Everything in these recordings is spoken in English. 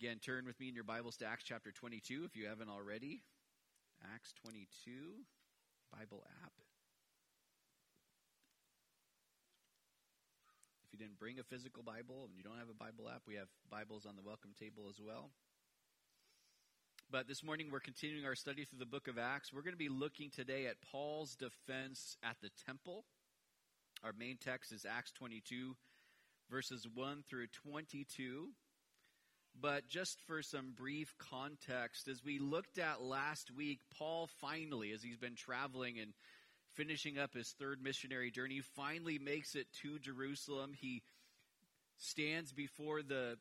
Again, turn with me in your Bibles to Acts chapter 22 if you haven't already. Acts 22, Bible app. If you didn't bring a physical Bible and you don't have a Bible app, we have Bibles on the welcome table as well. But this morning we're continuing our study through the book of Acts. We're going to be looking today at Paul's defense at the temple. Our main text is Acts 22, verses 1 through 22. But just for some brief context, as we looked at last week, Paul finally, as he's been traveling and finishing up his third missionary journey, finally makes it to Jerusalem. He stands before the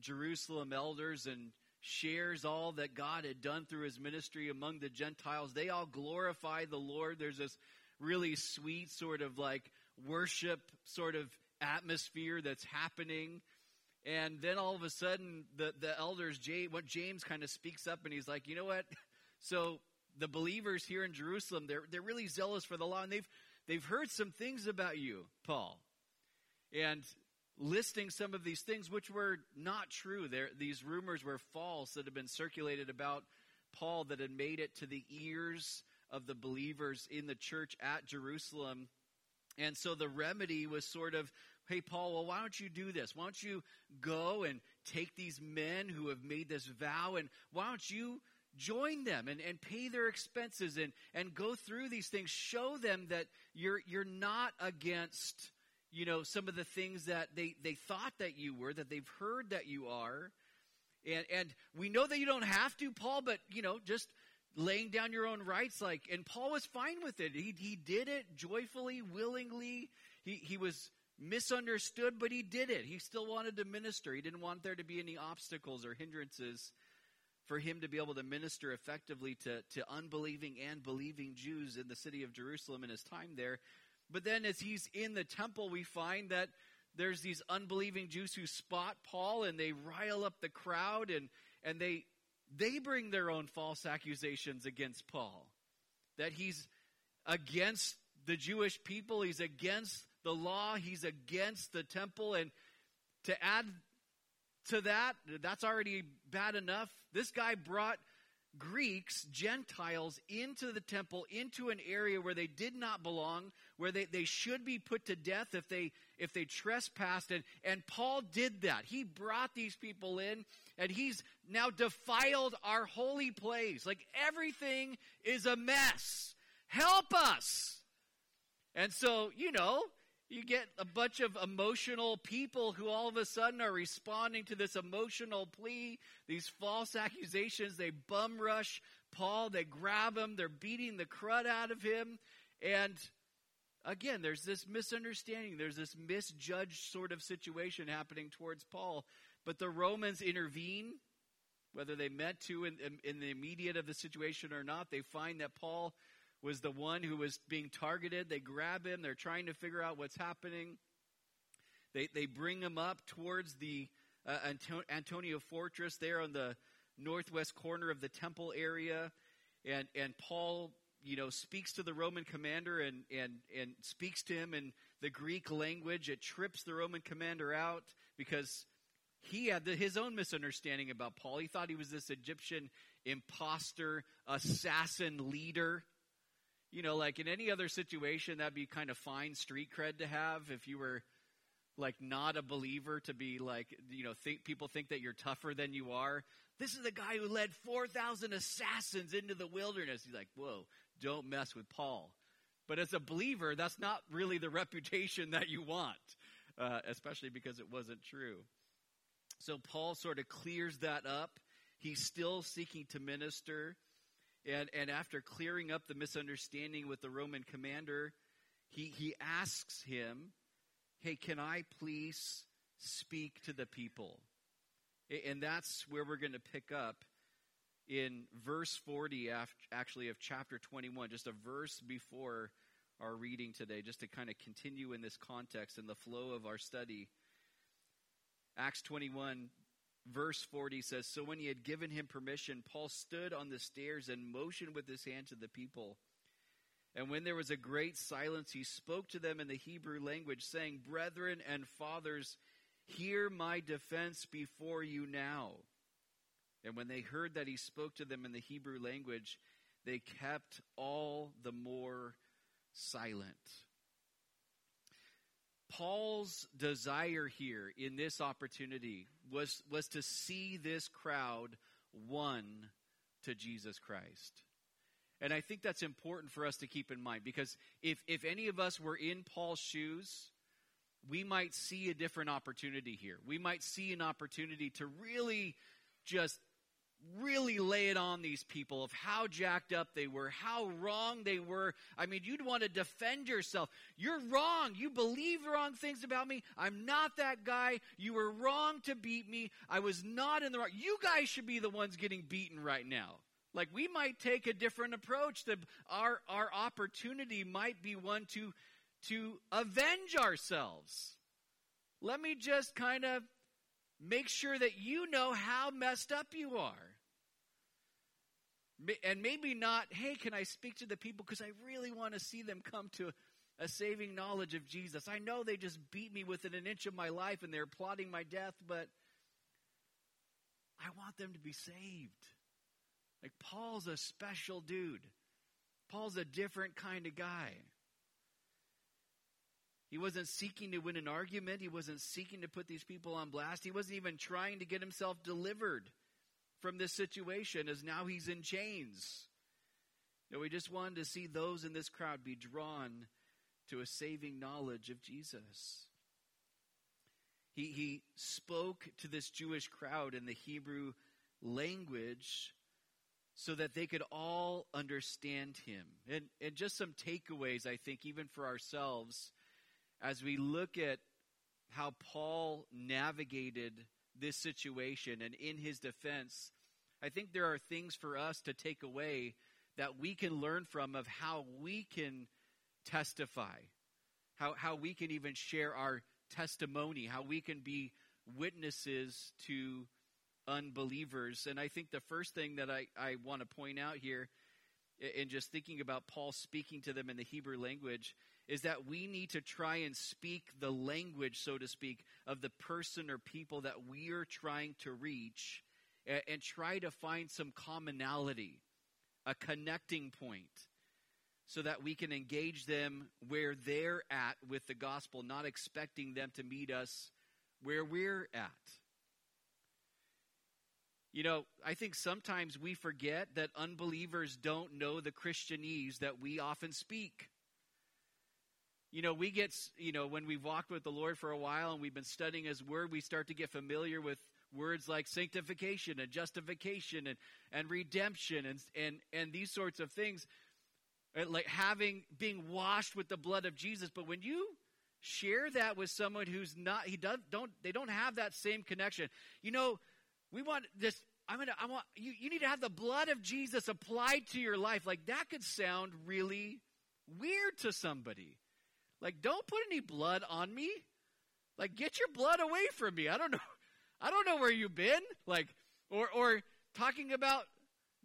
Jerusalem elders and shares all that God had done through his ministry among the Gentiles. They all glorify the Lord. There's this really sweet sort of like worship sort of atmosphere that's happening. And then all of a sudden, the, the elders, what James kind of speaks up and he's like, you know what? So the believers here in Jerusalem, they're, they're really zealous for the law and they've, they've heard some things about you, Paul. And listing some of these things which were not true. There, these rumors were false that had been circulated about Paul that had made it to the ears of the believers in the church at Jerusalem. And so the remedy was sort of hey, Paul, well, why don't you do this? Why don't you go and take these men who have made this vow and why don't you join them and, and pay their expenses and, and go through these things? Show them that you're, you're not against, you know, some of the things that they, they thought that you were, that they've heard that you are. And, and we know that you don't have to, Paul, but, you know, just laying down your own rights like and paul was fine with it he, he did it joyfully willingly he, he was misunderstood, but he did it. He still wanted to minister. He didn't want there to be any obstacles or hindrances for him to be able to minister effectively to, to unbelieving and believing Jews in the city of Jerusalem in his time there. But then as he's in the temple, we find that there's these unbelieving Jews who spot Paul and they rile up the crowd and, and they, they bring their own false accusations against Paul. That he's against the Jewish people, he's against the law, he's against the temple. And to add to that, that's already bad enough. This guy brought Greeks, Gentiles, into the temple, into an area where they did not belong, where they, they should be put to death if they if they trespassed. And, and Paul did that. He brought these people in, and he's now defiled our holy place. Like everything is a mess. Help us. And so, you know, you get a bunch of emotional people who all of a sudden are responding to this emotional plea, these false accusations. They bum rush Paul, they grab him, they're beating the crud out of him. And again, there's this misunderstanding, there's this misjudged sort of situation happening towards Paul. But the Romans intervene, whether they meant to in, in, in the immediate of the situation or not. They find that Paul was the one who was being targeted. They grab him. They're trying to figure out what's happening. They, they bring him up towards the uh, Antonia Fortress there on the northwest corner of the temple area. And, and Paul, you know, speaks to the Roman commander and, and, and speaks to him in the Greek language. It trips the Roman commander out because he had the, his own misunderstanding about Paul. He thought he was this Egyptian impostor, assassin leader you know, like in any other situation, that'd be kind of fine street cred to have if you were like not a believer to be like, you know, think people think that you're tougher than you are. This is the guy who led 4,000 assassins into the wilderness. He's like, whoa, don't mess with Paul. But as a believer, that's not really the reputation that you want, uh, especially because it wasn't true. So Paul sort of clears that up. He's still seeking to minister. And, and after clearing up the misunderstanding with the Roman commander, he, he asks him, Hey, can I please speak to the people? And that's where we're going to pick up in verse 40, after, actually, of chapter 21, just a verse before our reading today, just to kind of continue in this context and the flow of our study. Acts 21, Verse 40 says So when he had given him permission, Paul stood on the stairs and motioned with his hand to the people. And when there was a great silence, he spoke to them in the Hebrew language, saying, Brethren and fathers, hear my defense before you now. And when they heard that he spoke to them in the Hebrew language, they kept all the more silent. Paul's desire here in this opportunity was, was to see this crowd won to Jesus Christ. And I think that's important for us to keep in mind because if, if any of us were in Paul's shoes, we might see a different opportunity here. We might see an opportunity to really just really lay it on these people of how jacked up they were, how wrong they were. I mean, you'd want to defend yourself. You're wrong. You believe wrong things about me. I'm not that guy. You were wrong to beat me. I was not in the wrong. You guys should be the ones getting beaten right now. Like we might take a different approach. that our our opportunity might be one to to avenge ourselves. Let me just kind of make sure that you know how messed up you are. And maybe not, hey, can I speak to the people because I really want to see them come to a saving knowledge of Jesus. I know they just beat me within an inch of my life and they're plotting my death, but I want them to be saved. Like, Paul's a special dude. Paul's a different kind of guy. He wasn't seeking to win an argument. He wasn't seeking to put these people on blast. He wasn't even trying to get himself delivered from this situation as now he's in chains. No, we just wanted to see those in this crowd be drawn to a saving knowledge of Jesus. He, he spoke to this Jewish crowd in the Hebrew language so that they could all understand him. And, and just some takeaways, I think, even for ourselves, as we look at how Paul navigated this situation and in his defense, I think there are things for us to take away that we can learn from of how we can testify, how, how we can even share our testimony, how we can be witnesses to unbelievers. And I think the first thing that I, I want to point out here, in just thinking about Paul speaking to them in the Hebrew language, is that we need to try and speak the language, so to speak, of the person or people that we are trying to reach and, and try to find some commonality, a connecting point, so that we can engage them where they're at with the gospel, not expecting them to meet us where we're at. You know, I think sometimes we forget that unbelievers don't know the Christianese that we often speak. You know, we get, you know, when we've walked with the Lord for a while and we've been studying His Word, we start to get familiar with words like sanctification and justification and, and redemption and, and, and these sorts of things. Like having, being washed with the blood of Jesus. But when you share that with someone who's not, he does, don't, they don't have that same connection. You know, we want this. I'm gonna. I want you. You need to have the blood of Jesus applied to your life. Like that could sound really weird to somebody. Like, don't put any blood on me. Like, get your blood away from me. I don't know. I don't know where you've been. Like, or or talking about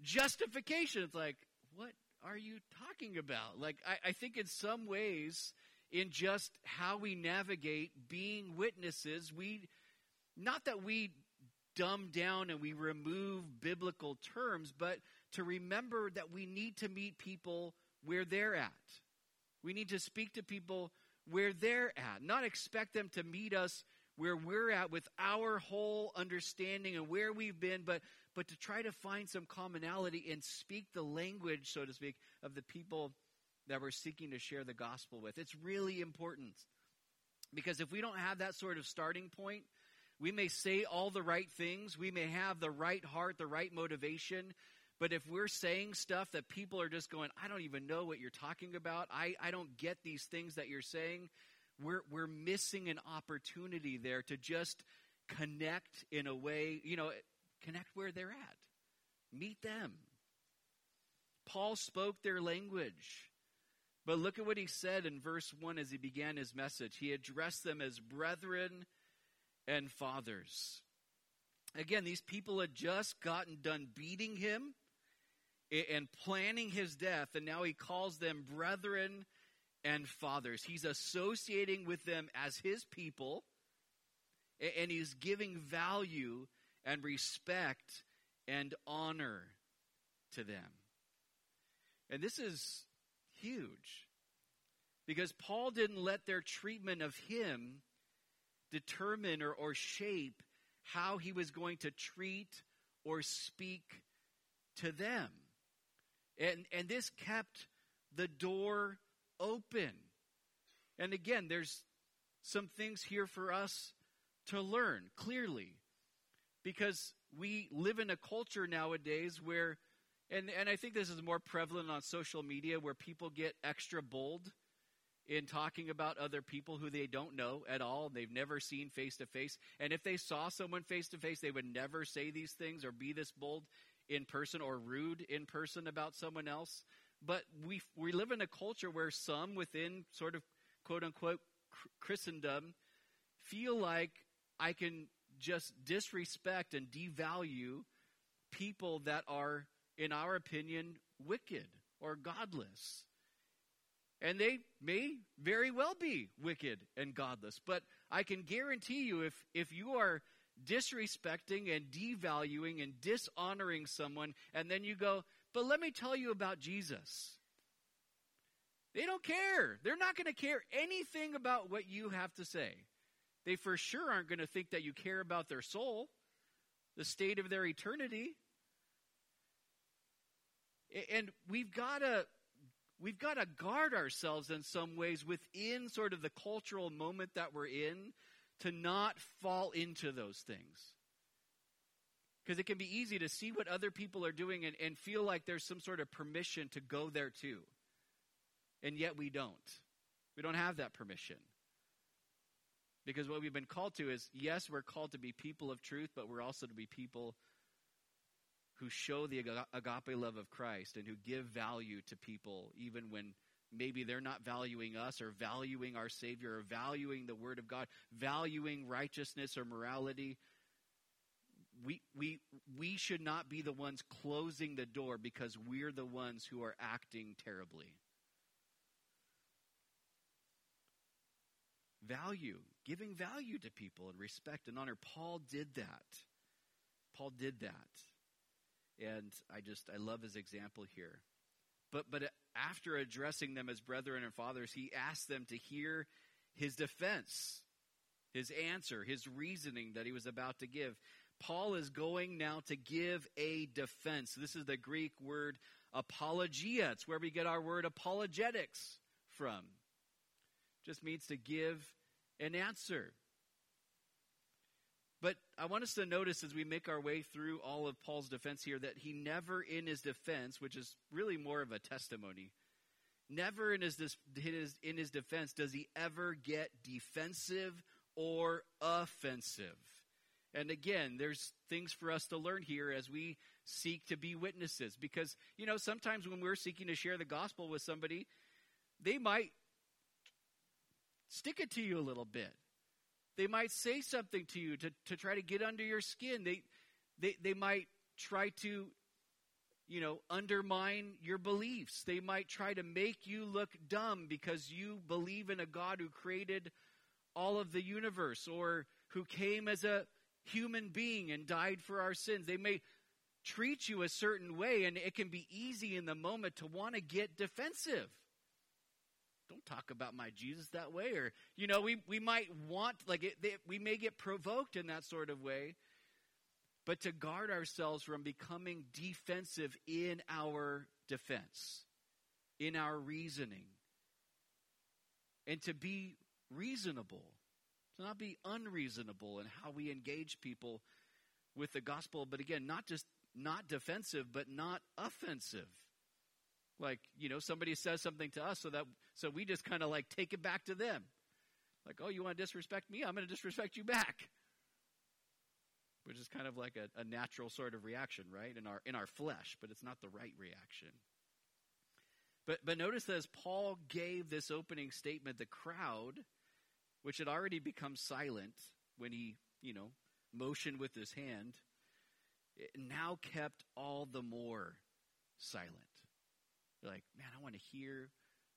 justification. It's like, what are you talking about? Like, I, I think in some ways, in just how we navigate being witnesses, we not that we dumb down and we remove biblical terms, but to remember that we need to meet people where they're at. We need to speak to people where they're at, not expect them to meet us where we're at with our whole understanding and where we've been, but, but to try to find some commonality and speak the language, so to speak, of the people that we're seeking to share the gospel with. It's really important. Because if we don't have that sort of starting point, we may say all the right things, we may have the right heart, the right motivation, but if we're saying stuff that people are just going, I don't even know what you're talking about, I, I don't get these things that you're saying, we're, we're missing an opportunity there to just connect in a way, you know, connect where they're at. Meet them. Paul spoke their language. But look at what he said in verse 1 as he began his message. He addressed them as brethren and fathers. Again, these people had just gotten done beating him and planning his death, and now he calls them brethren and fathers. He's associating with them as his people, and he's giving value and respect and honor to them. And this is huge because Paul didn't let their treatment of him determine or, or shape how he was going to treat or speak to them. And, and this kept the door open. And again, there's some things here for us to learn clearly because we live in a culture nowadays where and and I think this is more prevalent on social media where people get extra bold in talking about other people who they don't know at all they've never seen face to face and if they saw someone face to face they would never say these things or be this bold in person or rude in person about someone else but we we live in a culture where some within sort of quote unquote Christendom feel like I can just disrespect and devalue people that are, in our opinion, wicked or godless. And they may very well be wicked and godless. But I can guarantee you, if, if you are disrespecting and devaluing and dishonoring someone, and then you go, but let me tell you about Jesus. They don't care. They're not going to care anything about what you have to say. They for sure aren't going to think that you care about their soul, the state of their eternity. And we've got to we've got to guard ourselves in some ways within sort of the cultural moment that we're in to not fall into those things. Because it can be easy to see what other people are doing and, and feel like there's some sort of permission to go there too. And yet we don't. We don't have that permission. Because what we've been called to is yes, we're called to be people of truth, but we're also to be people who show the agape love of Christ and who give value to people, even when maybe they're not valuing us or valuing our Savior or valuing the Word of God, valuing righteousness or morality. We, we, we should not be the ones closing the door because we're the ones who are acting terribly. value, giving value to people and respect and honor. Paul did that. Paul did that. And I just, I love his example here. But, but after addressing them as brethren and fathers, he asked them to hear his defense, his answer, his reasoning that he was about to give. Paul is going now to give a defense. This is the Greek word apologia. It's where we get our word apologetics from. Just means to give an answer. But I want us to notice as we make our way through all of Paul's defense here that he never in his defense, which is really more of a testimony, never in his, in his defense does he ever get defensive or offensive. And again, there's things for us to learn here as we seek to be witnesses. Because, you know, sometimes when we're seeking to share the gospel with somebody, they might stick it to you a little bit. They might say something to you to, to try to get under your skin. They, they, they might try to, you know, undermine your beliefs. They might try to make you look dumb because you believe in a God who created all of the universe or who came as a human being and died for our sins. They may treat you a certain way, and it can be easy in the moment to want to get defensive don't talk about my Jesus that way. Or, you know, we, we might want, like, it, we may get provoked in that sort of way. But to guard ourselves from becoming defensive in our defense, in our reasoning, and to be reasonable, to not be unreasonable in how we engage people with the gospel. But again, not just not defensive, but not offensive. Like, you know, somebody says something to us so that so we just kind of like take it back to them. Like, oh, you want to disrespect me? I'm going to disrespect you back. Which is kind of like a, a natural sort of reaction, right? In our in our flesh, but it's not the right reaction. But but notice that as Paul gave this opening statement, the crowd, which had already become silent when he, you know, motioned with his hand, now kept all the more silent. They're like, man, I want to hear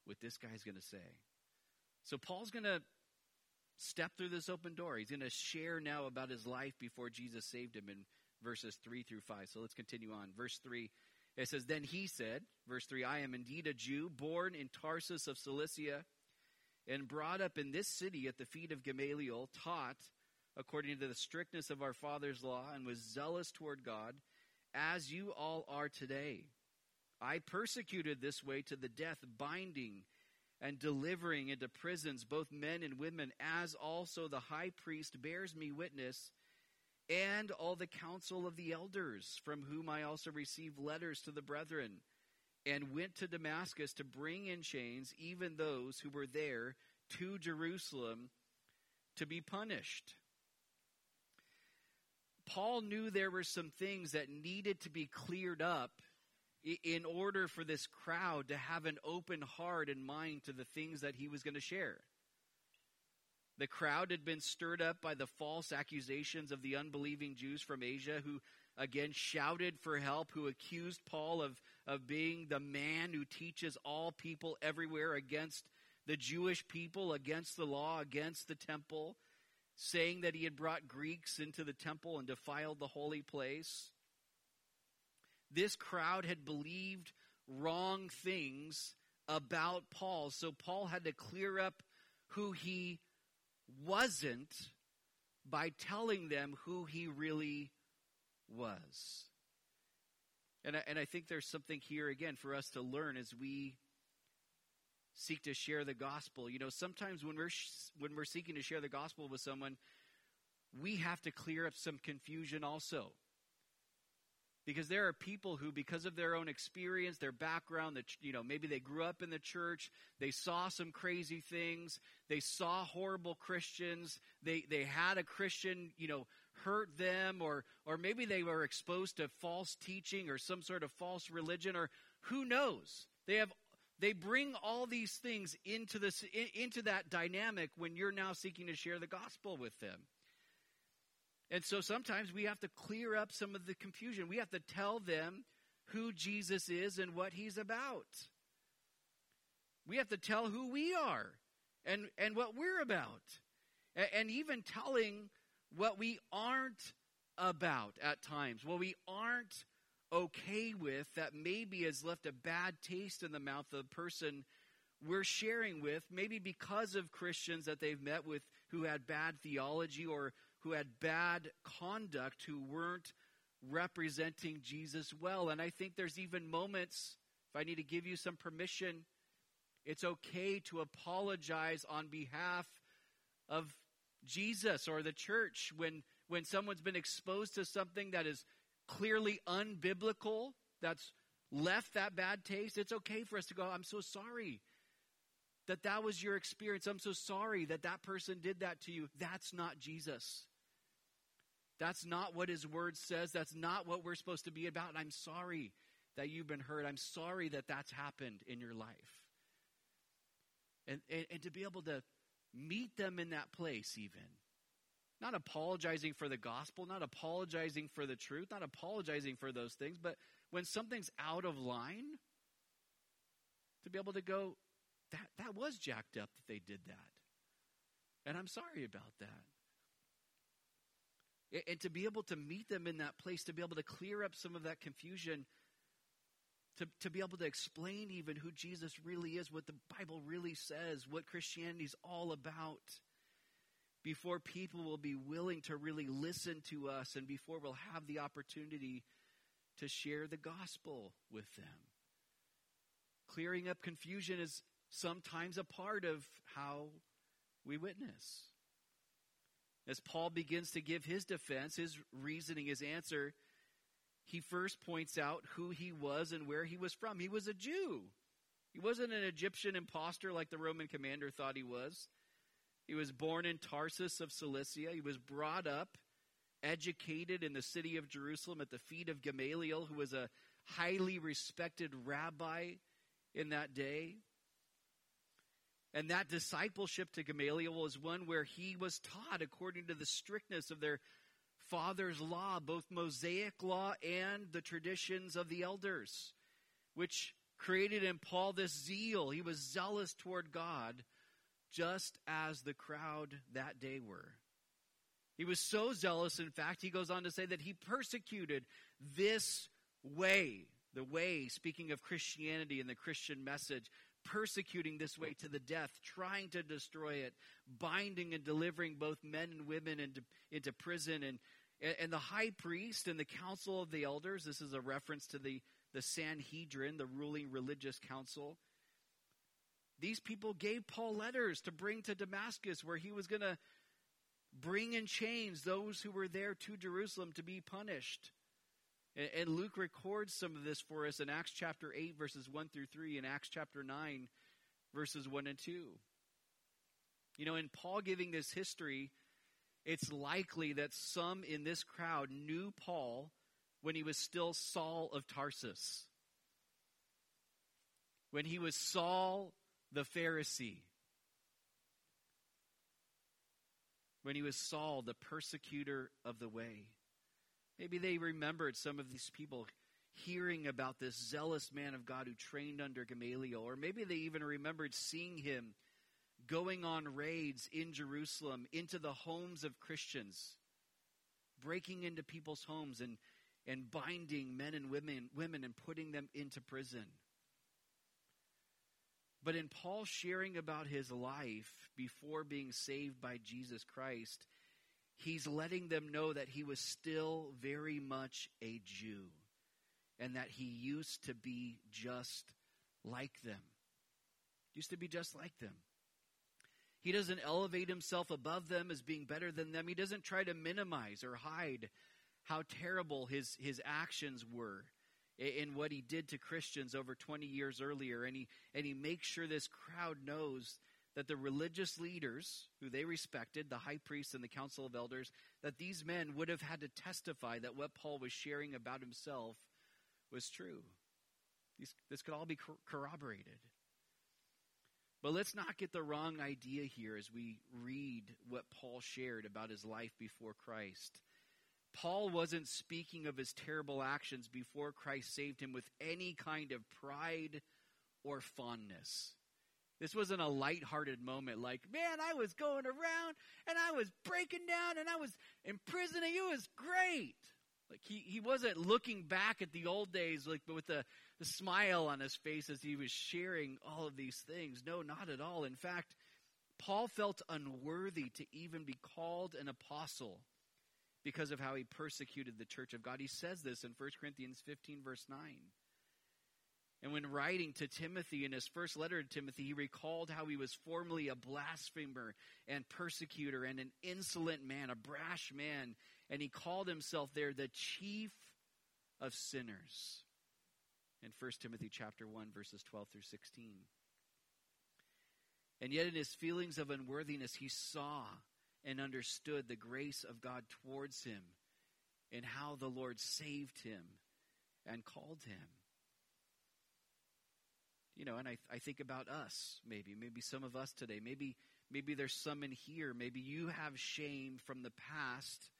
what this guy's going to say. So Paul's going to step through this open door. He's going to share now about his life before Jesus saved him in verses 3 through 5. So let's continue on. Verse 3, it says, Then he said, verse 3, I am indeed a Jew, born in Tarsus of Cilicia, and brought up in this city at the feet of Gamaliel, taught according to the strictness of our father's law, and was zealous toward God, as you all are today. I persecuted this way to the death, binding and delivering into prisons both men and women, as also the high priest bears me witness, and all the council of the elders, from whom I also received letters to the brethren, and went to Damascus to bring in chains even those who were there to Jerusalem to be punished. Paul knew there were some things that needed to be cleared up in order for this crowd to have an open heart and mind to the things that he was going to share. The crowd had been stirred up by the false accusations of the unbelieving Jews from Asia who again shouted for help, who accused Paul of, of being the man who teaches all people everywhere against the Jewish people, against the law, against the temple, saying that he had brought Greeks into the temple and defiled the holy place. This crowd had believed wrong things about Paul, so Paul had to clear up who he wasn't by telling them who he really was. And I, and I think there's something here again for us to learn as we seek to share the gospel. You know, sometimes when we're when we're seeking to share the gospel with someone, we have to clear up some confusion also. Because there are people who, because of their own experience, their background, that you know, maybe they grew up in the church, they saw some crazy things, they saw horrible Christians, they they had a Christian, you know, hurt them, or or maybe they were exposed to false teaching or some sort of false religion, or who knows? They have they bring all these things into this into that dynamic when you're now seeking to share the gospel with them. And so sometimes we have to clear up some of the confusion. We have to tell them who Jesus is and what he's about. We have to tell who we are and, and what we're about. And, and even telling what we aren't about at times, what we aren't okay with that maybe has left a bad taste in the mouth of the person we're sharing with, maybe because of Christians that they've met with who had bad theology or who had bad conduct, who weren't representing Jesus well. And I think there's even moments, if I need to give you some permission, it's okay to apologize on behalf of Jesus or the church when, when someone's been exposed to something that is clearly unbiblical, that's left that bad taste. It's okay for us to go, I'm so sorry that that was your experience. I'm so sorry that that person did that to you. That's not Jesus. That's not what his word says. That's not what we're supposed to be about. And I'm sorry that you've been hurt. I'm sorry that that's happened in your life. And, and, and to be able to meet them in that place, even. Not apologizing for the gospel, not apologizing for the truth, not apologizing for those things, but when something's out of line, to be able to go, that, that was jacked up that they did that. And I'm sorry about that and to be able to meet them in that place, to be able to clear up some of that confusion, to, to be able to explain even who Jesus really is, what the Bible really says, what Christianity is all about, before people will be willing to really listen to us and before we'll have the opportunity to share the gospel with them. Clearing up confusion is sometimes a part of how we witness. As Paul begins to give his defense, his reasoning, his answer, he first points out who he was and where he was from. He was a Jew. He wasn't an Egyptian impostor like the Roman commander thought he was. He was born in Tarsus of Cilicia. He was brought up, educated in the city of Jerusalem at the feet of Gamaliel, who was a highly respected rabbi in that day. And that discipleship to Gamaliel was one where he was taught according to the strictness of their father's law, both Mosaic law and the traditions of the elders, which created in Paul this zeal. He was zealous toward God, just as the crowd that day were. He was so zealous, in fact, he goes on to say that he persecuted this way. The way, speaking of Christianity and the Christian message, persecuting this way to the death, trying to destroy it, binding and delivering both men and women into, into prison. And, and the high priest and the council of the elders, this is a reference to the, the Sanhedrin, the ruling religious council. These people gave Paul letters to bring to Damascus where he was going to bring in chains those who were there to Jerusalem to be punished. And, Luke records some of this for us in Acts chapter 8, verses 1 through 3, and Acts chapter 9, verses 1 and 2. You know, in Paul giving this history, it's likely that some in this crowd knew Paul when he was still Saul of Tarsus, when he was Saul the Pharisee, when he was Saul the persecutor of the way. Maybe they remembered some of these people hearing about this zealous man of God who trained under Gamaliel, or maybe they even remembered seeing him going on raids in Jerusalem into the homes of Christians, breaking into people's homes and, and binding men and women, women and putting them into prison. But in Paul sharing about his life before being saved by Jesus Christ, he's letting them know that he was still very much a Jew and that he used to be just like them. Used to be just like them. He doesn't elevate himself above them as being better than them. He doesn't try to minimize or hide how terrible his, his actions were in what he did to Christians over 20 years earlier. And he, and he makes sure this crowd knows that the religious leaders who they respected, the high priests and the council of elders, that these men would have had to testify that what Paul was sharing about himself was true. These, this could all be corroborated. But let's not get the wrong idea here as we read what Paul shared about his life before Christ. Paul wasn't speaking of his terrible actions before Christ saved him with any kind of pride or fondness. This wasn't a light-hearted moment like, man, I was going around and I was breaking down and I was imprisoning. It was great. Like he, he wasn't looking back at the old days like with the, the smile on his face as he was sharing all of these things. No, not at all. In fact, Paul felt unworthy to even be called an apostle because of how he persecuted the church of God. He says this in 1 Corinthians 15, verse 9. And when writing to Timothy in his first letter to Timothy, he recalled how he was formerly a blasphemer and persecutor and an insolent man, a brash man. And he called himself there the chief of sinners in 1 Timothy chapter 1 verses 12 through 16. And yet in his feelings of unworthiness he saw and understood the grace of God towards him and how the Lord saved him and called him you know, and I, I think about us, maybe, maybe some of us today, maybe, maybe there's some in here, maybe you have shame from the past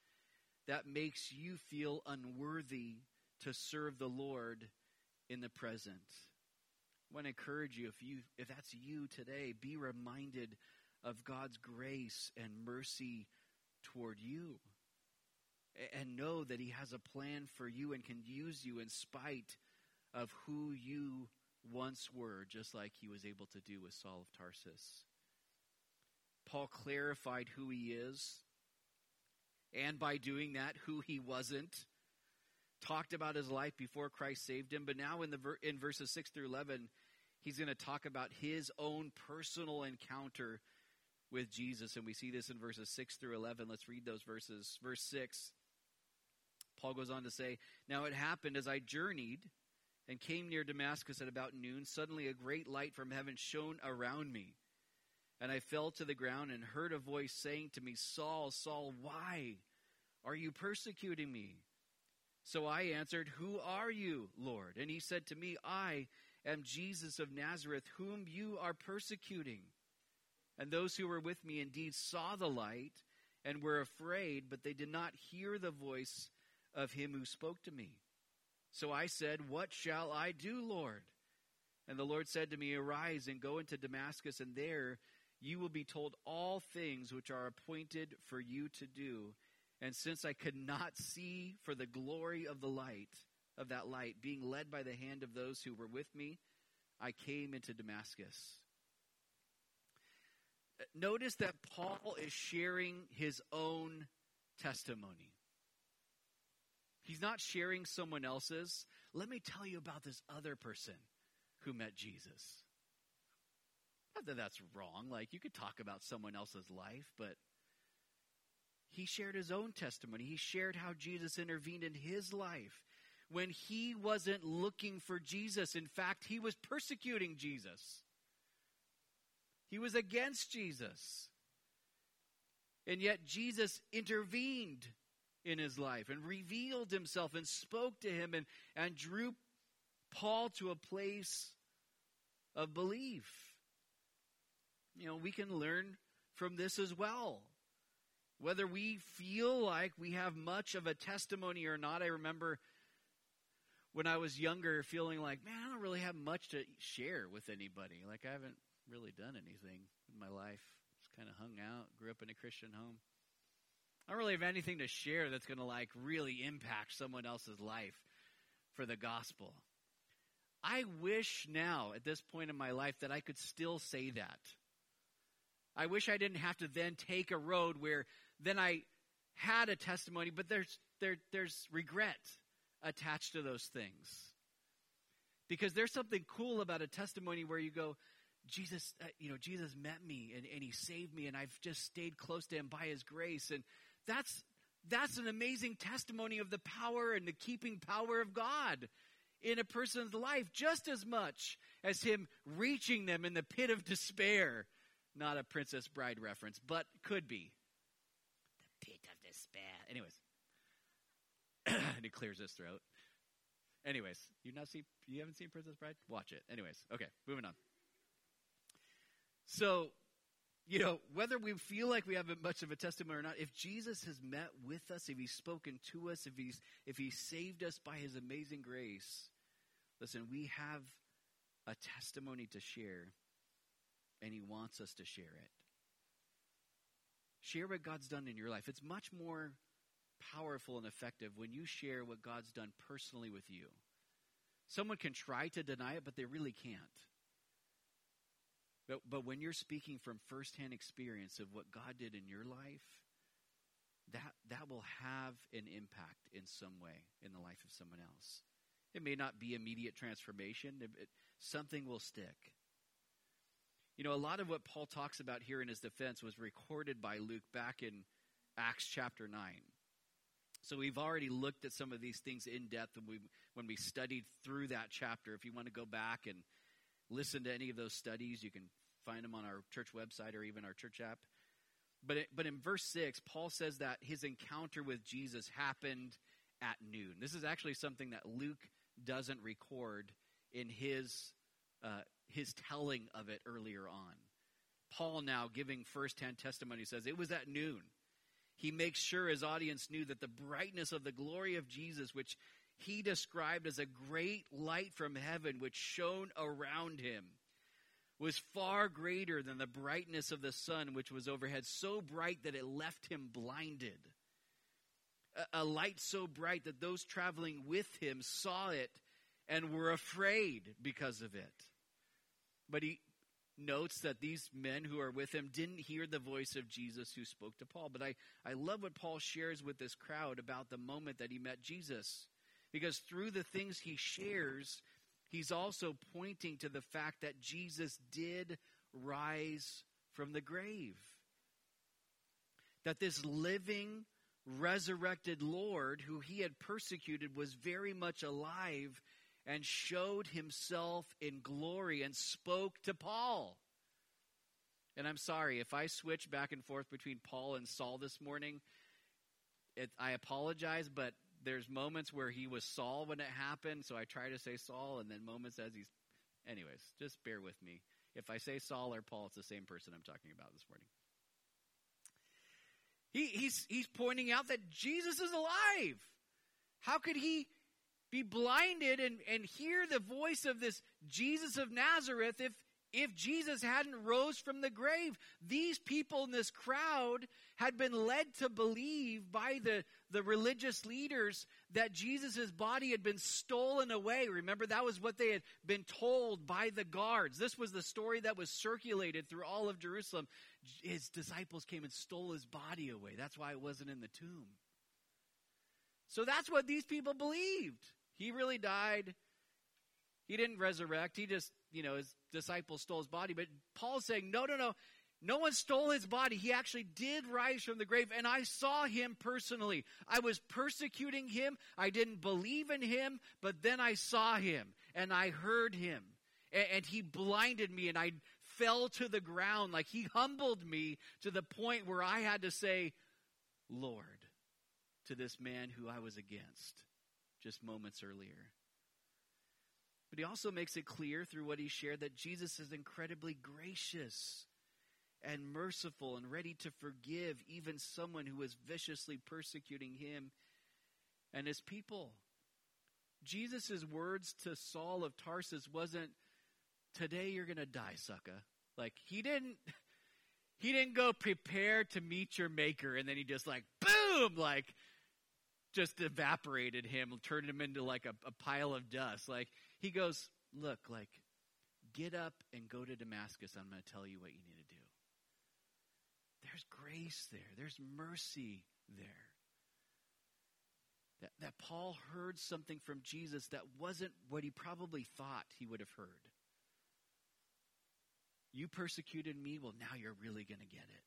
that makes you feel unworthy to serve the Lord in the present. I want to encourage you, if you, if that's you today, be reminded of God's grace and mercy toward you. And know that He has a plan for you and can use you in spite of who you once were, just like he was able to do with Saul of Tarsus. Paul clarified who he is, and by doing that, who he wasn't. Talked about his life before Christ saved him, but now in the in verses six through eleven, he's going to talk about his own personal encounter with Jesus, and we see this in verses six through eleven. Let's read those verses. Verse six. Paul goes on to say, Now it happened as I journeyed and came near Damascus at about noon, suddenly a great light from heaven shone around me. And I fell to the ground and heard a voice saying to me, Saul, Saul, why are you persecuting me? So I answered, Who are you, Lord? And he said to me, I am Jesus of Nazareth, whom you are persecuting. And those who were with me indeed saw the light and were afraid, but they did not hear the voice of him who spoke to me. So I said, What shall I do, Lord? And the Lord said to me, Arise and go into Damascus, and there you will be told all things which are appointed for you to do. And since I could not see for the glory of the light, of that light, being led by the hand of those who were with me, I came into Damascus. Uh, notice that Paul is sharing his own testimony. He's not sharing someone else's. Let me tell you about this other person who met Jesus. Not that that's wrong. Like, you could talk about someone else's life, but he shared his own testimony. He shared how Jesus intervened in his life when he wasn't looking for Jesus. In fact, he was persecuting Jesus, he was against Jesus. And yet, Jesus intervened in his life and revealed himself and spoke to him and, and drew Paul to a place of belief. You know, we can learn from this as well. Whether we feel like we have much of a testimony or not, I remember when I was younger feeling like, man, I don't really have much to share with anybody. Like, I haven't really done anything in my life. Just kind of hung out, grew up in a Christian home. I don't really have anything to share that's going to like really impact someone else's life for the gospel. I wish now, at this point in my life, that I could still say that. I wish I didn't have to then take a road where then I had a testimony, but there's there there's regret attached to those things. Because there's something cool about a testimony where you go, Jesus, uh, you know, Jesus met me and, and he saved me and I've just stayed close to him by his grace. And that's, that's an amazing testimony of the power and the keeping power of God in a person's life just as much as him reaching them in the pit of despair. Not a Princess Bride reference, but could be. The pit of despair. Anyways, and he clears his throat. Anyways, you not see you haven't seen Princess Bride? Watch it. Anyways, okay, moving on. So, you know, whether we feel like we have much of a testimony or not, if Jesus has met with us, if he's spoken to us, if he's if he saved us by his amazing grace, listen, we have a testimony to share, and he wants us to share it. Share what God's done in your life. It's much more powerful and effective when you share what God's done personally with you. Someone can try to deny it, but they really can't. But, but when you're speaking from firsthand experience of what God did in your life, that, that will have an impact in some way in the life of someone else. It may not be immediate transformation, it, it, something will stick. You know, a lot of what Paul talks about here in his defense was recorded by Luke back in Acts chapter 9. So we've already looked at some of these things in depth when we, when we studied through that chapter. If you want to go back and listen to any of those studies, you can find them on our church website or even our church app. But, it, but in verse 6, Paul says that his encounter with Jesus happened at noon. This is actually something that Luke doesn't record in his, uh, his telling of it earlier on. Paul, now giving firsthand testimony, says it was at noon he makes sure his audience knew that the brightness of the glory of Jesus, which he described as a great light from heaven which shone around him, was far greater than the brightness of the sun which was overhead, so bright that it left him blinded. A, a light so bright that those traveling with him saw it and were afraid because of it. But he, notes that these men who are with him didn't hear the voice of Jesus who spoke to Paul. But I, I love what Paul shares with this crowd about the moment that he met Jesus. Because through the things he shares, he's also pointing to the fact that Jesus did rise from the grave. That this living, resurrected Lord who he had persecuted was very much alive and showed himself in glory and spoke to Paul. And I'm sorry, if I switch back and forth between Paul and Saul this morning, it, I apologize, but there's moments where he was Saul when it happened, so I try to say Saul, and then moments as he's. Anyways, just bear with me. If I say Saul or Paul, it's the same person I'm talking about this morning. He, he's, he's pointing out that Jesus is alive. How could he be blinded and, and hear the voice of this Jesus of Nazareth if if Jesus hadn't rose from the grave. These people in this crowd had been led to believe by the, the religious leaders that Jesus' body had been stolen away. Remember, that was what they had been told by the guards. This was the story that was circulated through all of Jerusalem. His disciples came and stole his body away. That's why it wasn't in the tomb. So that's what these people believed. He really died. He didn't resurrect. He just, you know, his disciples stole his body. But Paul's saying, no, no, no. No one stole his body. He actually did rise from the grave, and I saw him personally. I was persecuting him. I didn't believe in him, but then I saw him, and I heard him. And, and he blinded me, and I fell to the ground. Like he humbled me to the point where I had to say, Lord, to this man who I was against just moments earlier. But he also makes it clear through what he shared that Jesus is incredibly gracious and merciful and ready to forgive even someone who is viciously persecuting him and his people. Jesus' words to Saul of Tarsus wasn't, today you're going to die, sucker. Like, he didn't, he didn't go prepare to meet your maker and then he just like, boom, like, just evaporated him, turned him into like a, a pile of dust. Like, he goes, Look, like, get up and go to Damascus. I'm going to tell you what you need to do. There's grace there, there's mercy there. That, that Paul heard something from Jesus that wasn't what he probably thought he would have heard. You persecuted me, well, now you're really going to get it.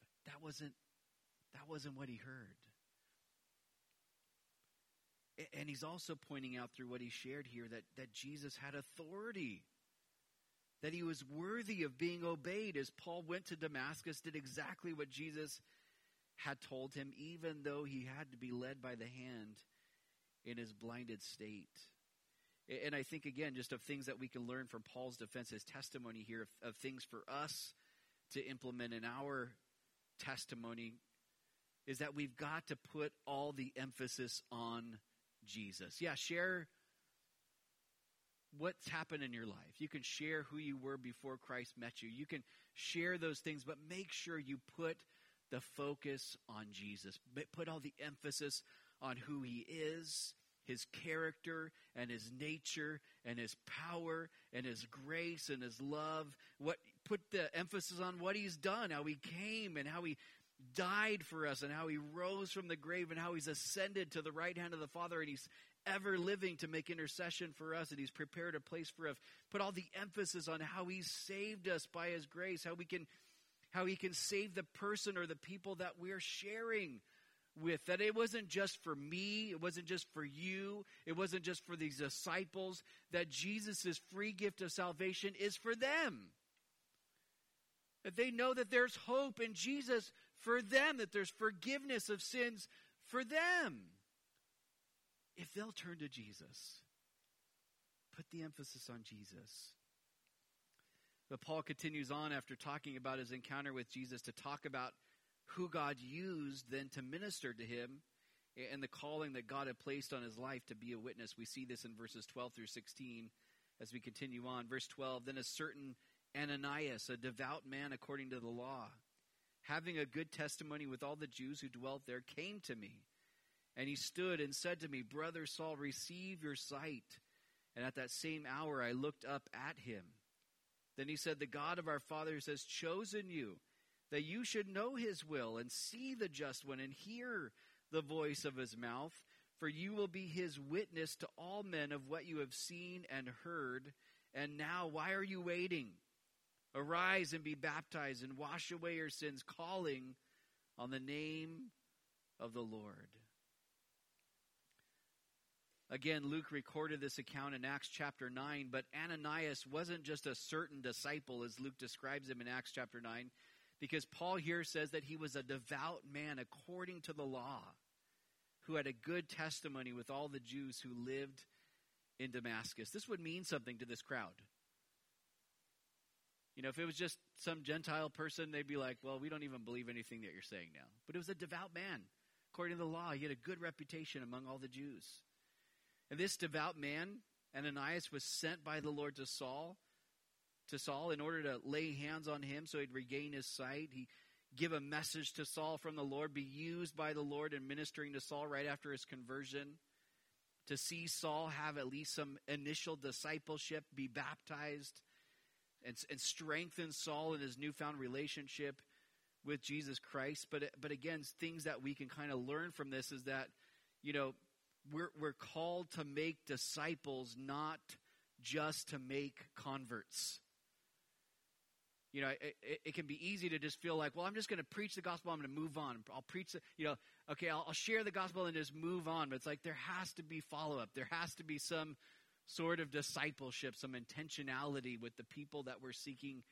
But that wasn't that wasn't what he heard. And he's also pointing out through what he shared here that, that Jesus had authority, that he was worthy of being obeyed as Paul went to Damascus, did exactly what Jesus had told him, even though he had to be led by the hand in his blinded state. And I think, again, just of things that we can learn from Paul's defense, his testimony here, of, of things for us to implement in our testimony, is that we've got to put all the emphasis on Jesus. Yeah, share what's happened in your life. You can share who you were before Christ met you. You can share those things, but make sure you put the focus on Jesus. Put all the emphasis on who he is, his character and his nature and his power and his grace and his love. What put the emphasis on what he's done, how he came and how he died for us and how he rose from the grave and how he's ascended to the right hand of the Father and he's ever living to make intercession for us and he's prepared a place for us. Put all the emphasis on how he saved us by his grace, how we can how he can save the person or the people that we're sharing with that it wasn't just for me, it wasn't just for you, it wasn't just for these disciples, that Jesus' free gift of salvation is for them. That they know that there's hope in Jesus for them, that there's forgiveness of sins for them. If they'll turn to Jesus, put the emphasis on Jesus. But Paul continues on after talking about his encounter with Jesus to talk about who God used then to minister to him and the calling that God had placed on his life to be a witness. We see this in verses 12 through 16 as we continue on. Verse 12 Then a certain Ananias, a devout man according to the law, having a good testimony with all the Jews who dwelt there, came to me. And he stood and said to me, Brother Saul, receive your sight. And at that same hour I looked up at him. Then he said, The God of our fathers has chosen you, that you should know his will and see the just one and hear the voice of his mouth. For you will be his witness to all men of what you have seen and heard. And now, why are you waiting? Arise and be baptized and wash away your sins, calling on the name of the Lord. Again, Luke recorded this account in Acts chapter 9, but Ananias wasn't just a certain disciple, as Luke describes him in Acts chapter 9, because Paul here says that he was a devout man according to the law, who had a good testimony with all the Jews who lived in Damascus. This would mean something to this crowd. You know, if it was just some Gentile person, they'd be like, well, we don't even believe anything that you're saying now. But it was a devout man. According to the law, he had a good reputation among all the Jews. And this devout man, Ananias, was sent by the Lord to Saul to Saul in order to lay hands on him so he'd regain his sight. He give a message to Saul from the Lord, be used by the Lord in ministering to Saul right after his conversion. To see Saul have at least some initial discipleship, be baptized, and, and strengthen Saul in his newfound relationship with Jesus Christ. But but again, things that we can kind of learn from this is that, you know, we're we're called to make disciples, not just to make converts. You know, it, it, it, can be easy to just feel like, well, I'm just going to preach the gospel. I'm going to move on. I'll preach, the, you know, okay, I'll, I'll share the gospel and just move on. But it's like there has to be follow up. There has to be some sort of discipleship, some intentionality with the people that we're seeking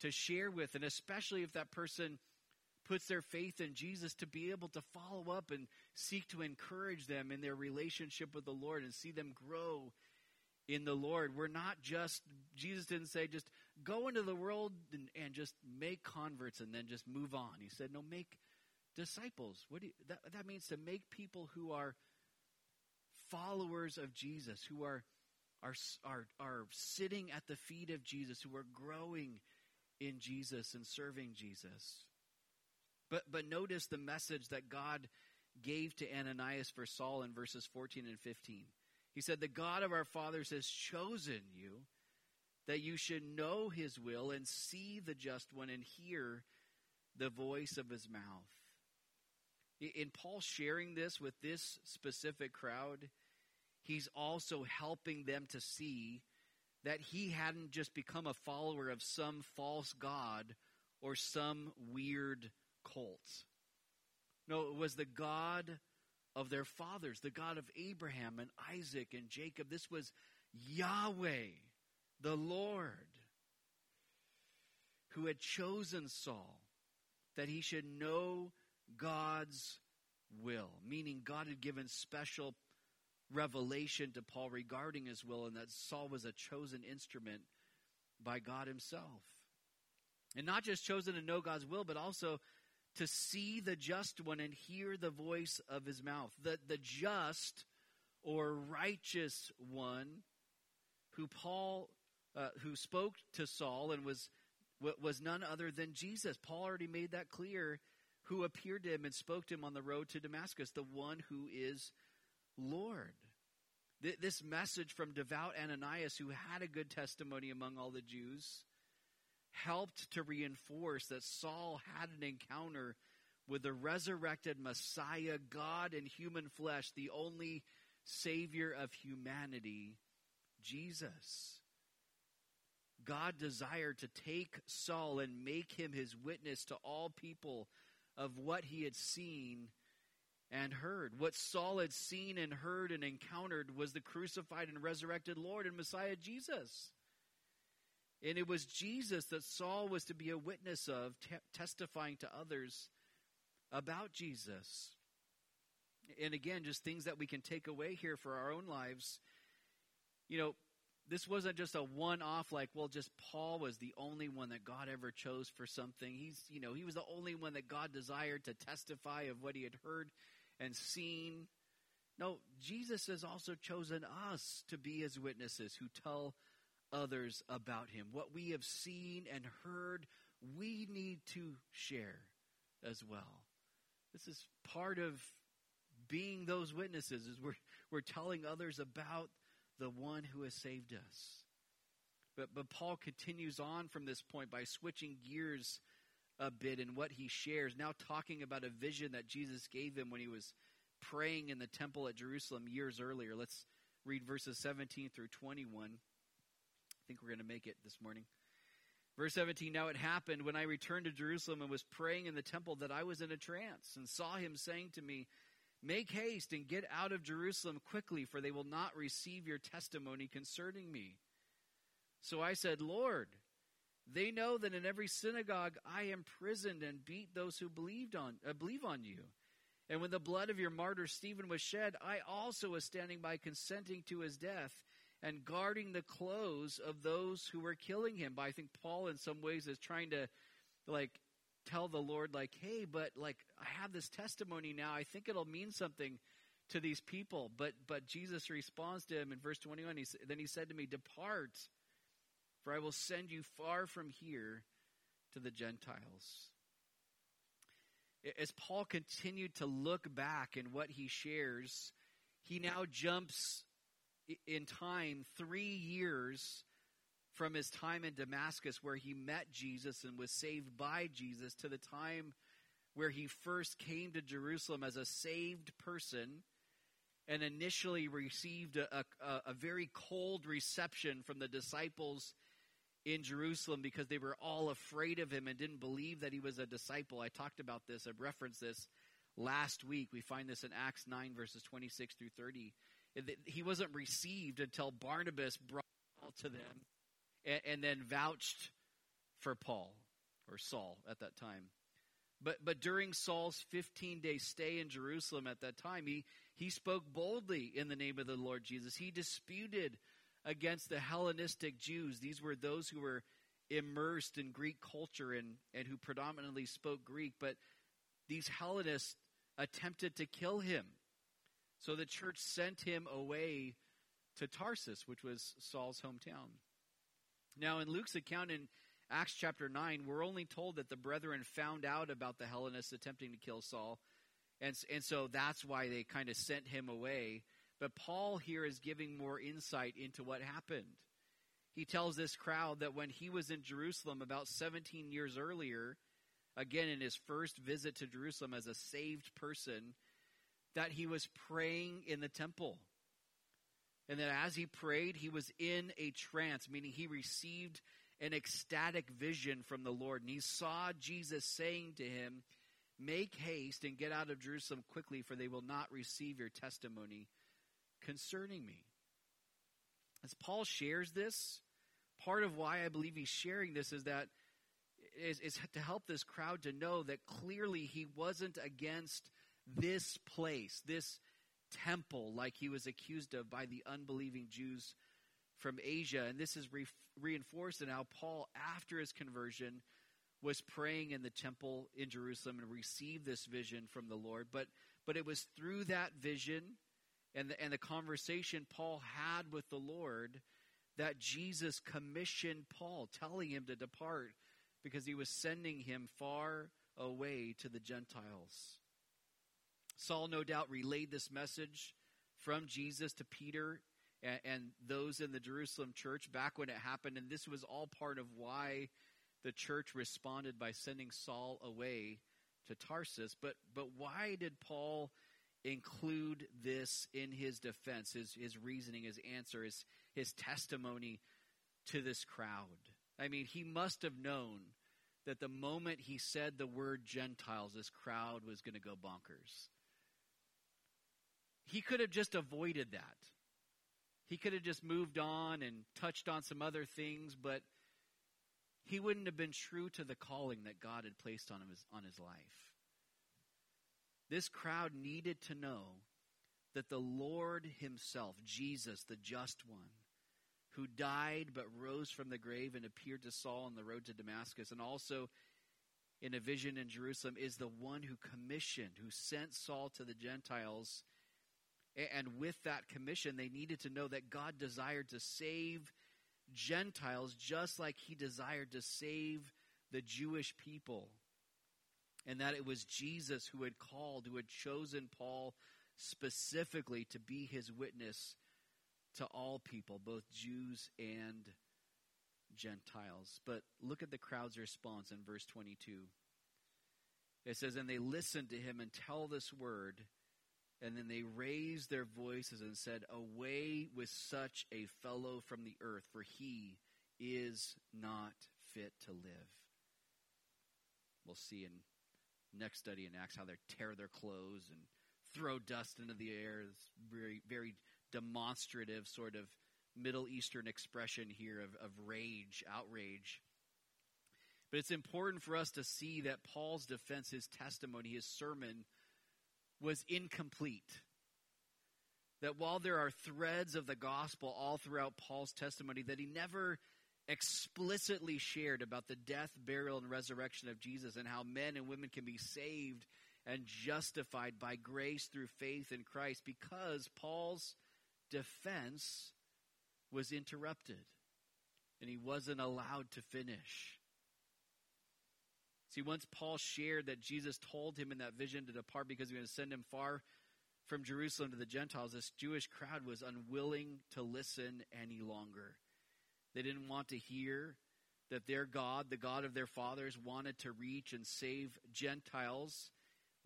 to share with. And especially if that person puts their faith in Jesus to be able to follow up and seek to encourage them in their relationship with the Lord and see them grow in the Lord. We're not just, Jesus didn't say just go into the world and, and just make converts and then just move on. He said, no, make disciples. What do you, that, that means to make people who are followers of Jesus, who are, are, are, are sitting at the feet of Jesus, who are growing in Jesus and serving Jesus. But, but notice the message that God gave to Ananias for Saul in verses 14 and 15. He said, The God of our fathers has chosen you that you should know his will and see the just one and hear the voice of his mouth. In Paul sharing this with this specific crowd, he's also helping them to see that he hadn't just become a follower of some false god or some weird cult. No, it was the God of their fathers, the God of Abraham and Isaac and Jacob. This was Yahweh the Lord, who had chosen Saul that he should know God's will, meaning God had given special revelation to Paul regarding his will, and that Saul was a chosen instrument by God himself. And not just chosen to know God's will, but also to see the just one and hear the voice of his mouth. The, the just or righteous one who Paul uh, who spoke to Saul and was was none other than Jesus. Paul already made that clear. Who appeared to him and spoke to him on the road to Damascus, the one who is Lord. Th- this message from devout Ananias, who had a good testimony among all the Jews, helped to reinforce that Saul had an encounter with the resurrected Messiah, God in human flesh, the only Savior of humanity, Jesus. God desired to take Saul and make him his witness to all people of what he had seen and heard. What Saul had seen and heard and encountered was the crucified and resurrected Lord and Messiah Jesus. And it was Jesus that Saul was to be a witness of, te- testifying to others about Jesus. And again, just things that we can take away here for our own lives. You know, this wasn't just a one off like well just paul was the only one that god ever chose for something he's you know he was the only one that god desired to testify of what he had heard and seen. No jesus has also chosen us to be his witnesses who tell others about him. What we have seen and heard we need to share as well. This is part of being those witnesses is we're, we're telling others about the one who has saved us. But, but Paul continues on from this point by switching gears a bit in what he shares, now talking about a vision that Jesus gave him when he was praying in the temple at Jerusalem years earlier. Let's read verses 17 through 21. I think we're going to make it this morning. Verse 17 Now it happened when I returned to Jerusalem and was praying in the temple that I was in a trance and saw him saying to me, Make haste and get out of Jerusalem quickly, for they will not receive your testimony concerning me. So I said, Lord, they know that in every synagogue I imprisoned and beat those who believed on, uh, believe on you. And when the blood of your martyr Stephen was shed, I also was standing by consenting to his death and guarding the clothes of those who were killing him. But I think Paul, in some ways, is trying to like tell the Lord, like, hey, but like I have this testimony now. I think it'll mean something to these people. But but Jesus responds to him in verse 21. He, then he said to me, Depart, for I will send you far from here to the Gentiles. As Paul continued to look back in what he shares, he now jumps in time three years from his time in Damascus, where he met Jesus and was saved by Jesus, to the time where he first came to Jerusalem as a saved person and initially received a, a, a, very cold reception from the disciples in Jerusalem because they were all afraid of him and didn't believe that he was a disciple. I talked about this, I referenced this last week. We find this in Acts 9, verses 26 through 30. He wasn't received until Barnabas brought Paul to them and, and then vouched for Paul or Saul at that time. But, but during Saul's 15 day stay in Jerusalem at that time, he, he spoke boldly in the name of the Lord Jesus. He disputed against the Hellenistic Jews. These were those who were immersed in Greek culture and, and who predominantly spoke Greek, but these Hellenists attempted to kill him. So the church sent him away to Tarsus, which was Saul's hometown. Now, in Luke's account in Acts chapter 9, we're only told that the brethren found out about the Hellenists attempting to kill Saul. And, and so that's why they kind of sent him away. But Paul here is giving more insight into what happened. He tells this crowd that when he was in Jerusalem about 17 years earlier, again in his first visit to Jerusalem as a saved person, that he was praying in the temple. And that as he prayed, he was in a trance, meaning he received an ecstatic vision from the Lord. And he saw Jesus saying to him, Make haste and get out of Jerusalem quickly, for they will not receive your testimony concerning me. As Paul shares this, part of why I believe he's sharing this is that is, is to help this crowd to know that clearly he wasn't against this place, this temple, like he was accused of by the unbelieving Jews from Asia. And this is re- reinforced in how Paul, after his conversion, was praying in the temple in Jerusalem and received this vision from the Lord. But, but it was through that vision and the, and the conversation Paul had with the Lord that Jesus commissioned Paul, telling him to depart because he was sending him far away to the Gentiles. Saul, no doubt, relayed this message from Jesus to Peter and, and, those in the Jerusalem church back when it happened, and this was all part of why the church responded by sending Saul away to Tarsus. But but why did Paul include this in his defense, his his reasoning, his answer, his his testimony to this crowd? I mean, he must have known that the moment he said the word Gentiles, this crowd was going to go bonkers. He could have just avoided that. He could have just moved on and touched on some other things, but he wouldn't have been true to the calling that God had placed on his, on his life. This crowd needed to know that the Lord Himself, Jesus, the just one, who died but rose from the grave and appeared to Saul on the road to Damascus, and also in a vision in Jerusalem, is the one who commissioned, who sent Saul to the Gentiles. And with that commission, they needed to know that God desired to save Gentiles just like he desired to save the Jewish people. And that it was Jesus who had called, who had chosen Paul specifically to be his witness to all people, both Jews and Gentiles. But look at the crowd's response in verse 22. It says, And they listened to him and tell this word and then they raised their voices and said, Away with such a fellow from the earth, for he is not fit to live. We'll see in next study in Acts how they tear their clothes and throw dust into the air. It's very, very demonstrative sort of Middle Eastern expression here of, of rage, outrage. But it's important for us to see that Paul's defense, his testimony, his sermon, was incomplete. That while there are threads of the gospel all throughout Paul's testimony that he never explicitly shared about the death, burial, and resurrection of Jesus and how men and women can be saved and justified by grace through faith in Christ because Paul's defense was interrupted. and he wasn't allowed to finish. See, once Paul shared that Jesus told him in that vision to depart because he was going to send him far from Jerusalem to the Gentiles, this Jewish crowd was unwilling to listen any longer. They didn't want to hear that their God, the God of their fathers, wanted to reach and save Gentiles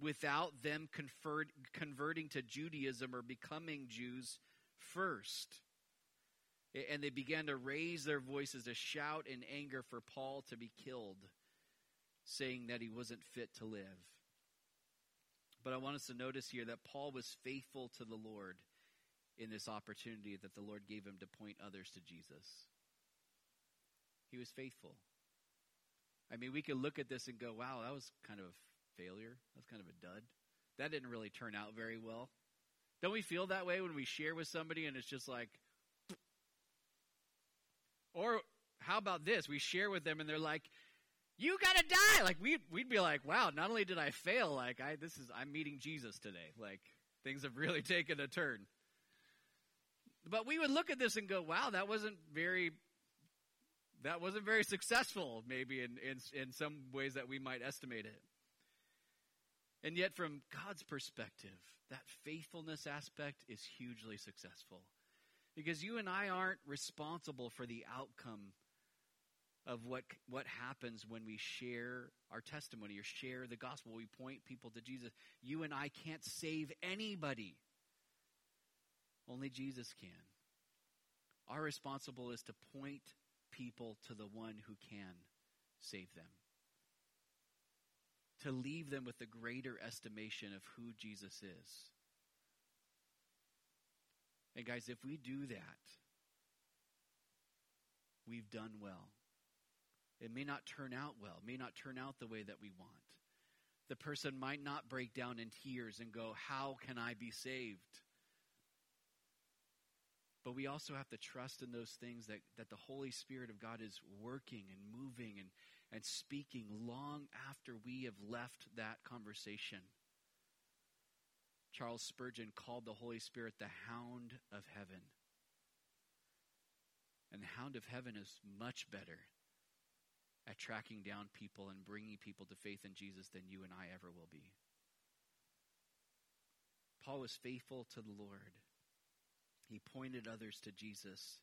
without them convert, converting to Judaism or becoming Jews first. And they began to raise their voices to shout in anger for Paul to be killed, saying that he wasn't fit to live. But I want us to notice here that Paul was faithful to the Lord in this opportunity that the Lord gave him to point others to Jesus. He was faithful. I mean, we could look at this and go, wow, that was kind of a failure. That's kind of a dud. That didn't really turn out very well. Don't we feel that way when we share with somebody and it's just like, or how about this? We share with them and they're like, you gotta die. Like we we'd be like, wow, not only did I fail, like I this is I'm meeting Jesus today. Like things have really taken a turn. But we would look at this and go, wow, that wasn't very that wasn't very successful, maybe in, in, in some ways that we might estimate it. And yet, from God's perspective, that faithfulness aspect is hugely successful. Because you and I aren't responsible for the outcome of what, what happens when we share our testimony or share the gospel. We point people to Jesus. You and I can't save anybody, only Jesus can. Our responsible is to point people to the one who can save them. To leave them with a greater estimation of who Jesus is. And guys, if we do that, we've done well. It may not turn out well, may not turn out the way that we want. The person might not break down in tears and go, How can I be saved? But we also have to trust in those things that, that the Holy Spirit of God is working and moving and, and speaking long after we have left that conversation. Charles Spurgeon called the Holy Spirit the hound of heaven. And the hound of heaven is much better at tracking down people and bringing people to faith in Jesus than you and I ever will be. Paul was faithful to the Lord. He pointed others to Jesus.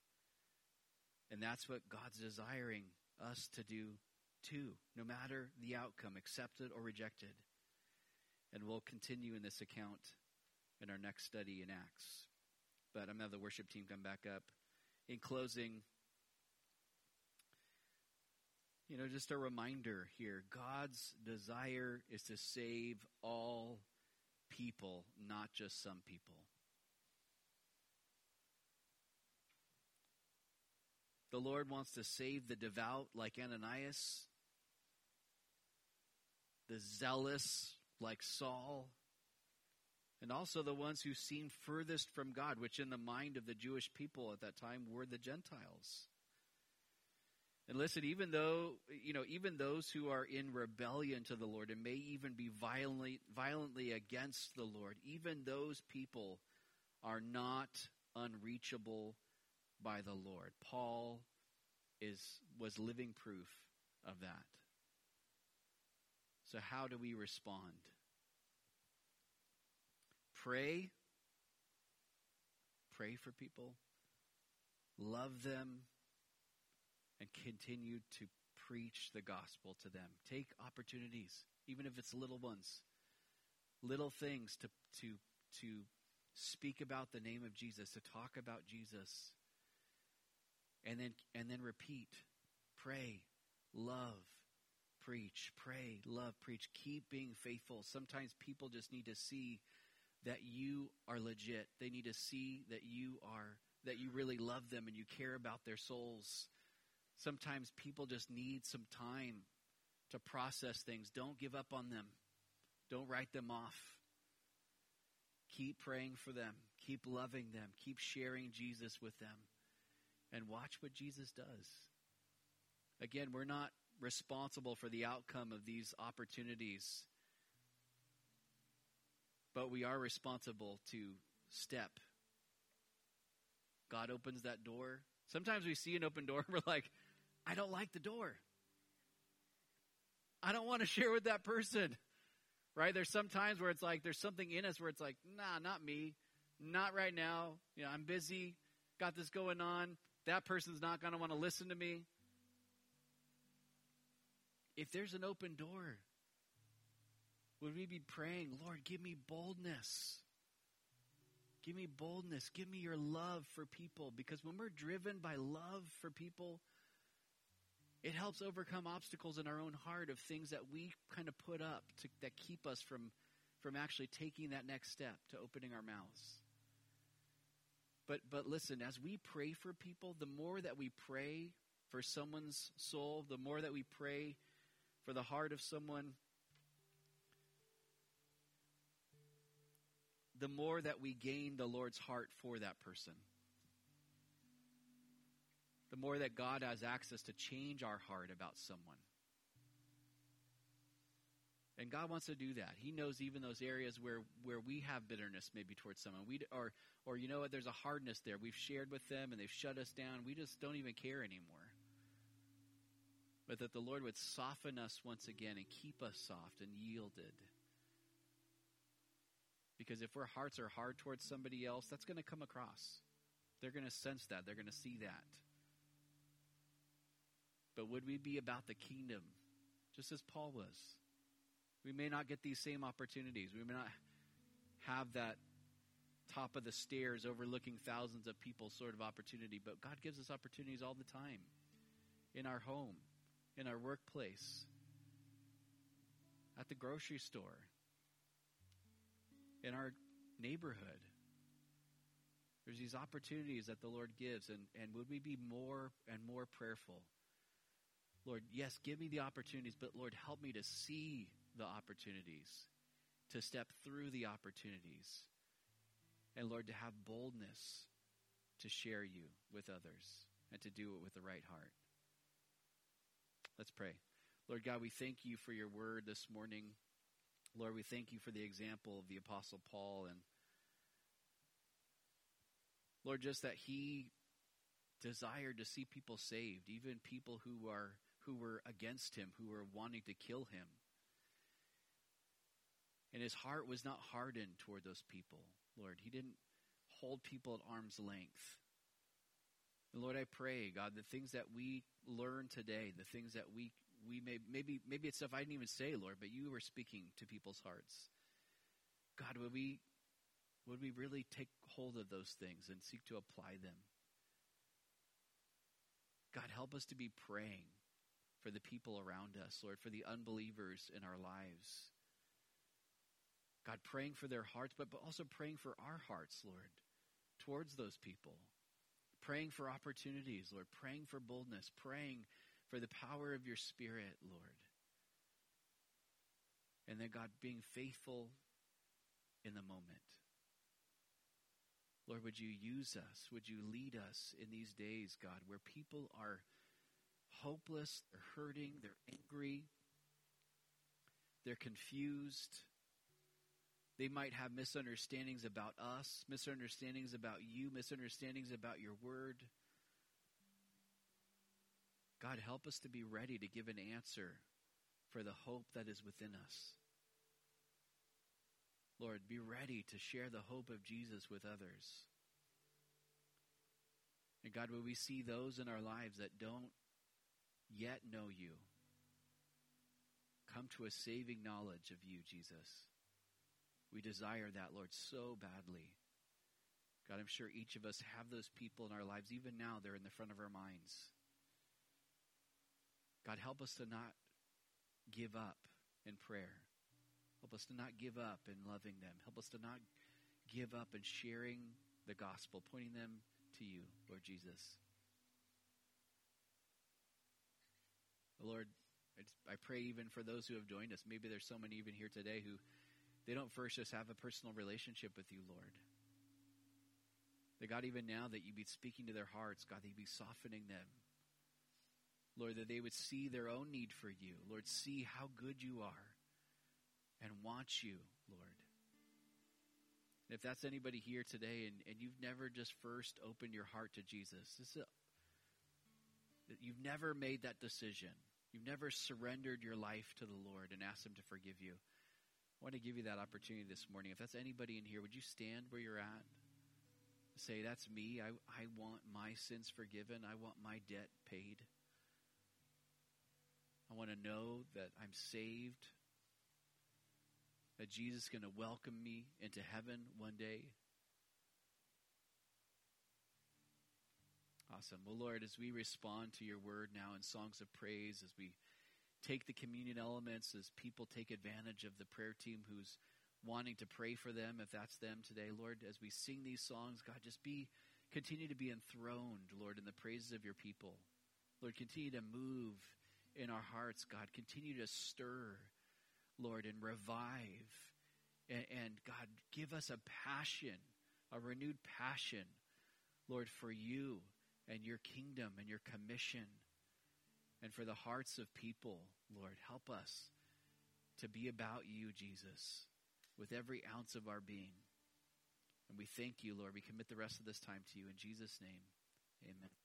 And that's what God's desiring us to do too, no matter the outcome, accepted or rejected. And we'll continue in this account in our next study in Acts. But I'm going to have the worship team come back up. In closing, you know, just a reminder here God's desire is to save all people, not just some people. The Lord wants to save the devout like Ananias, the zealous like Saul, and also the ones who seemed furthest from God, which in the mind of the Jewish people at that time were the Gentiles. And listen, even though, you know, even those who are in rebellion to the Lord and may even be violently, violently against the Lord, even those people are not unreachable by the Lord. Paul is was living proof of that. So how do we respond? Pray. Pray for people. Love them and continue to preach the gospel to them. Take opportunities, even if it's little ones, little things to to to speak about the name of Jesus, to talk about Jesus and then and then repeat. Pray love preach. Pray love preach. Keep being faithful. Sometimes people just need to see that you are legit. They need to see that you are that you really love them and you care about their souls. Sometimes people just need some time to process things. Don't give up on them. Don't write them off. Keep praying for them. Keep loving them. Keep sharing jesus with them and watch what Jesus does. Again, we're not responsible for the outcome of these opportunities, but we are responsible to step. God opens that door, Sometimes we see an open door and we're like, I don't like the door. I don't want to share with that person. Right? There's some times where it's like there's something in us where it's like, nah, not me. Not right now. You know, I'm busy, got this going on. That person's not going to want to listen to me. If there's an open door, would we be praying, Lord, give me boldness? Give me boldness. Give me your love for people. Because when we're driven by love for people, it helps overcome obstacles in our own heart of things that we kind of put up to, that keep us from, from actually taking that next step to opening our mouths. But, but listen, as we pray for people, the more that we pray for someone's soul, the more that we pray for the heart of someone, the more that we gain the Lord's heart for that person. The more that God has access to change our heart about someone. And God wants to do that. He knows even those areas where, where we have bitterness maybe towards someone. We or or you know what there's a hardness there. We've shared with them and they've shut us down. We just don't even care anymore. But that the Lord would soften us once again and keep us soft and yielded. Because if our hearts are hard towards somebody else, that's going to come across. They're going to sense that. They're going to see that. But would we be about the kingdom, just as Paul was? We may not get these same opportunities. We may not have that top of the stairs overlooking thousands of people sort of opportunity, but God gives us opportunities all the time in our home, in our workplace, at the grocery store, in our neighborhood. There's these opportunities that the Lord gives, and, and would we be more and more prayerful? Lord, yes, give me the opportunities, but Lord, help me to see the opportunities, to step through the opportunities, and Lord, to have boldness to share you with others and to do it with the right heart. Let's pray. Lord God, we thank you for your word this morning. Lord, we thank you for the example of the Apostle Paul and Lord, just that he desired to see people saved, even people who are who were against him, who were wanting to kill him. And his heart was not hardened toward those people, Lord. He didn't hold people at arm's length. And Lord, I pray, God, the things that we learn today, the things that we we may maybe maybe it's stuff I didn't even say, Lord, but you were speaking to people's hearts. God, would we would we really take hold of those things and seek to apply them? God, help us to be praying for the people around us, Lord, for the unbelievers in our lives. God, praying for their hearts, but, but also praying for our hearts, Lord, towards those people. Praying for opportunities, Lord, praying for boldness, praying for the power of your Spirit, Lord. And then, God, being faithful in the moment. Lord, would you use us? Would you lead us in these days, God, where people are hopeless, they're hurting, they're angry, they're confused. They might have misunderstandings about us, misunderstandings about you, misunderstandings about your word. God, help us to be ready to give an answer for the hope that is within us. Lord, be ready to share the hope of Jesus with others. And God, will we see those in our lives that don't yet know you, come to a saving knowledge of you, Jesus. We desire that, Lord, so badly. God, I'm sure each of us have those people in our lives. Even now, they're in the front of our minds. God, help us to not give up in prayer. Help us to not give up in loving them. Help us to not give up in sharing the gospel, pointing them to you, Lord Jesus. Lord, I, pray even for those who have joined us. Maybe there's so many even here today who they don't first just have a personal relationship with you, Lord. That God, even now that you be speaking to their hearts, God, that you be softening them. Lord, that they would see their own need for you. Lord, see how good you are and want you, Lord. And if that's anybody here today and, and you've never just first opened your heart to Jesus, this is, a, you've never made that decision, you've never surrendered your life to the Lord and asked Him to forgive you, want to give you that opportunity this morning. If that's anybody in here, would you stand where you're at? Say, That's me. I, I want my sins forgiven. I want my debt paid. I want to know that I'm saved, that Jesus is going to welcome me into heaven one day. Awesome. Well, Lord, as we respond to your word now in songs of praise, as we take the communion elements, as people take advantage of the prayer team who's wanting to pray for them, if that's them today, Lord, as we sing these songs, God, just be, continue to be enthroned, Lord, in the praises of your people. Lord, continue to move in our hearts, God. Continue to stir, Lord, and revive. And, and, God, give us a passion, a renewed passion, Lord, for you and your kingdom and your commission and for the hearts of people, Lord. Help us to be about you, Jesus, with every ounce of our being. And we thank you, Lord. We commit the rest of this time to you. In Jesus' name, amen.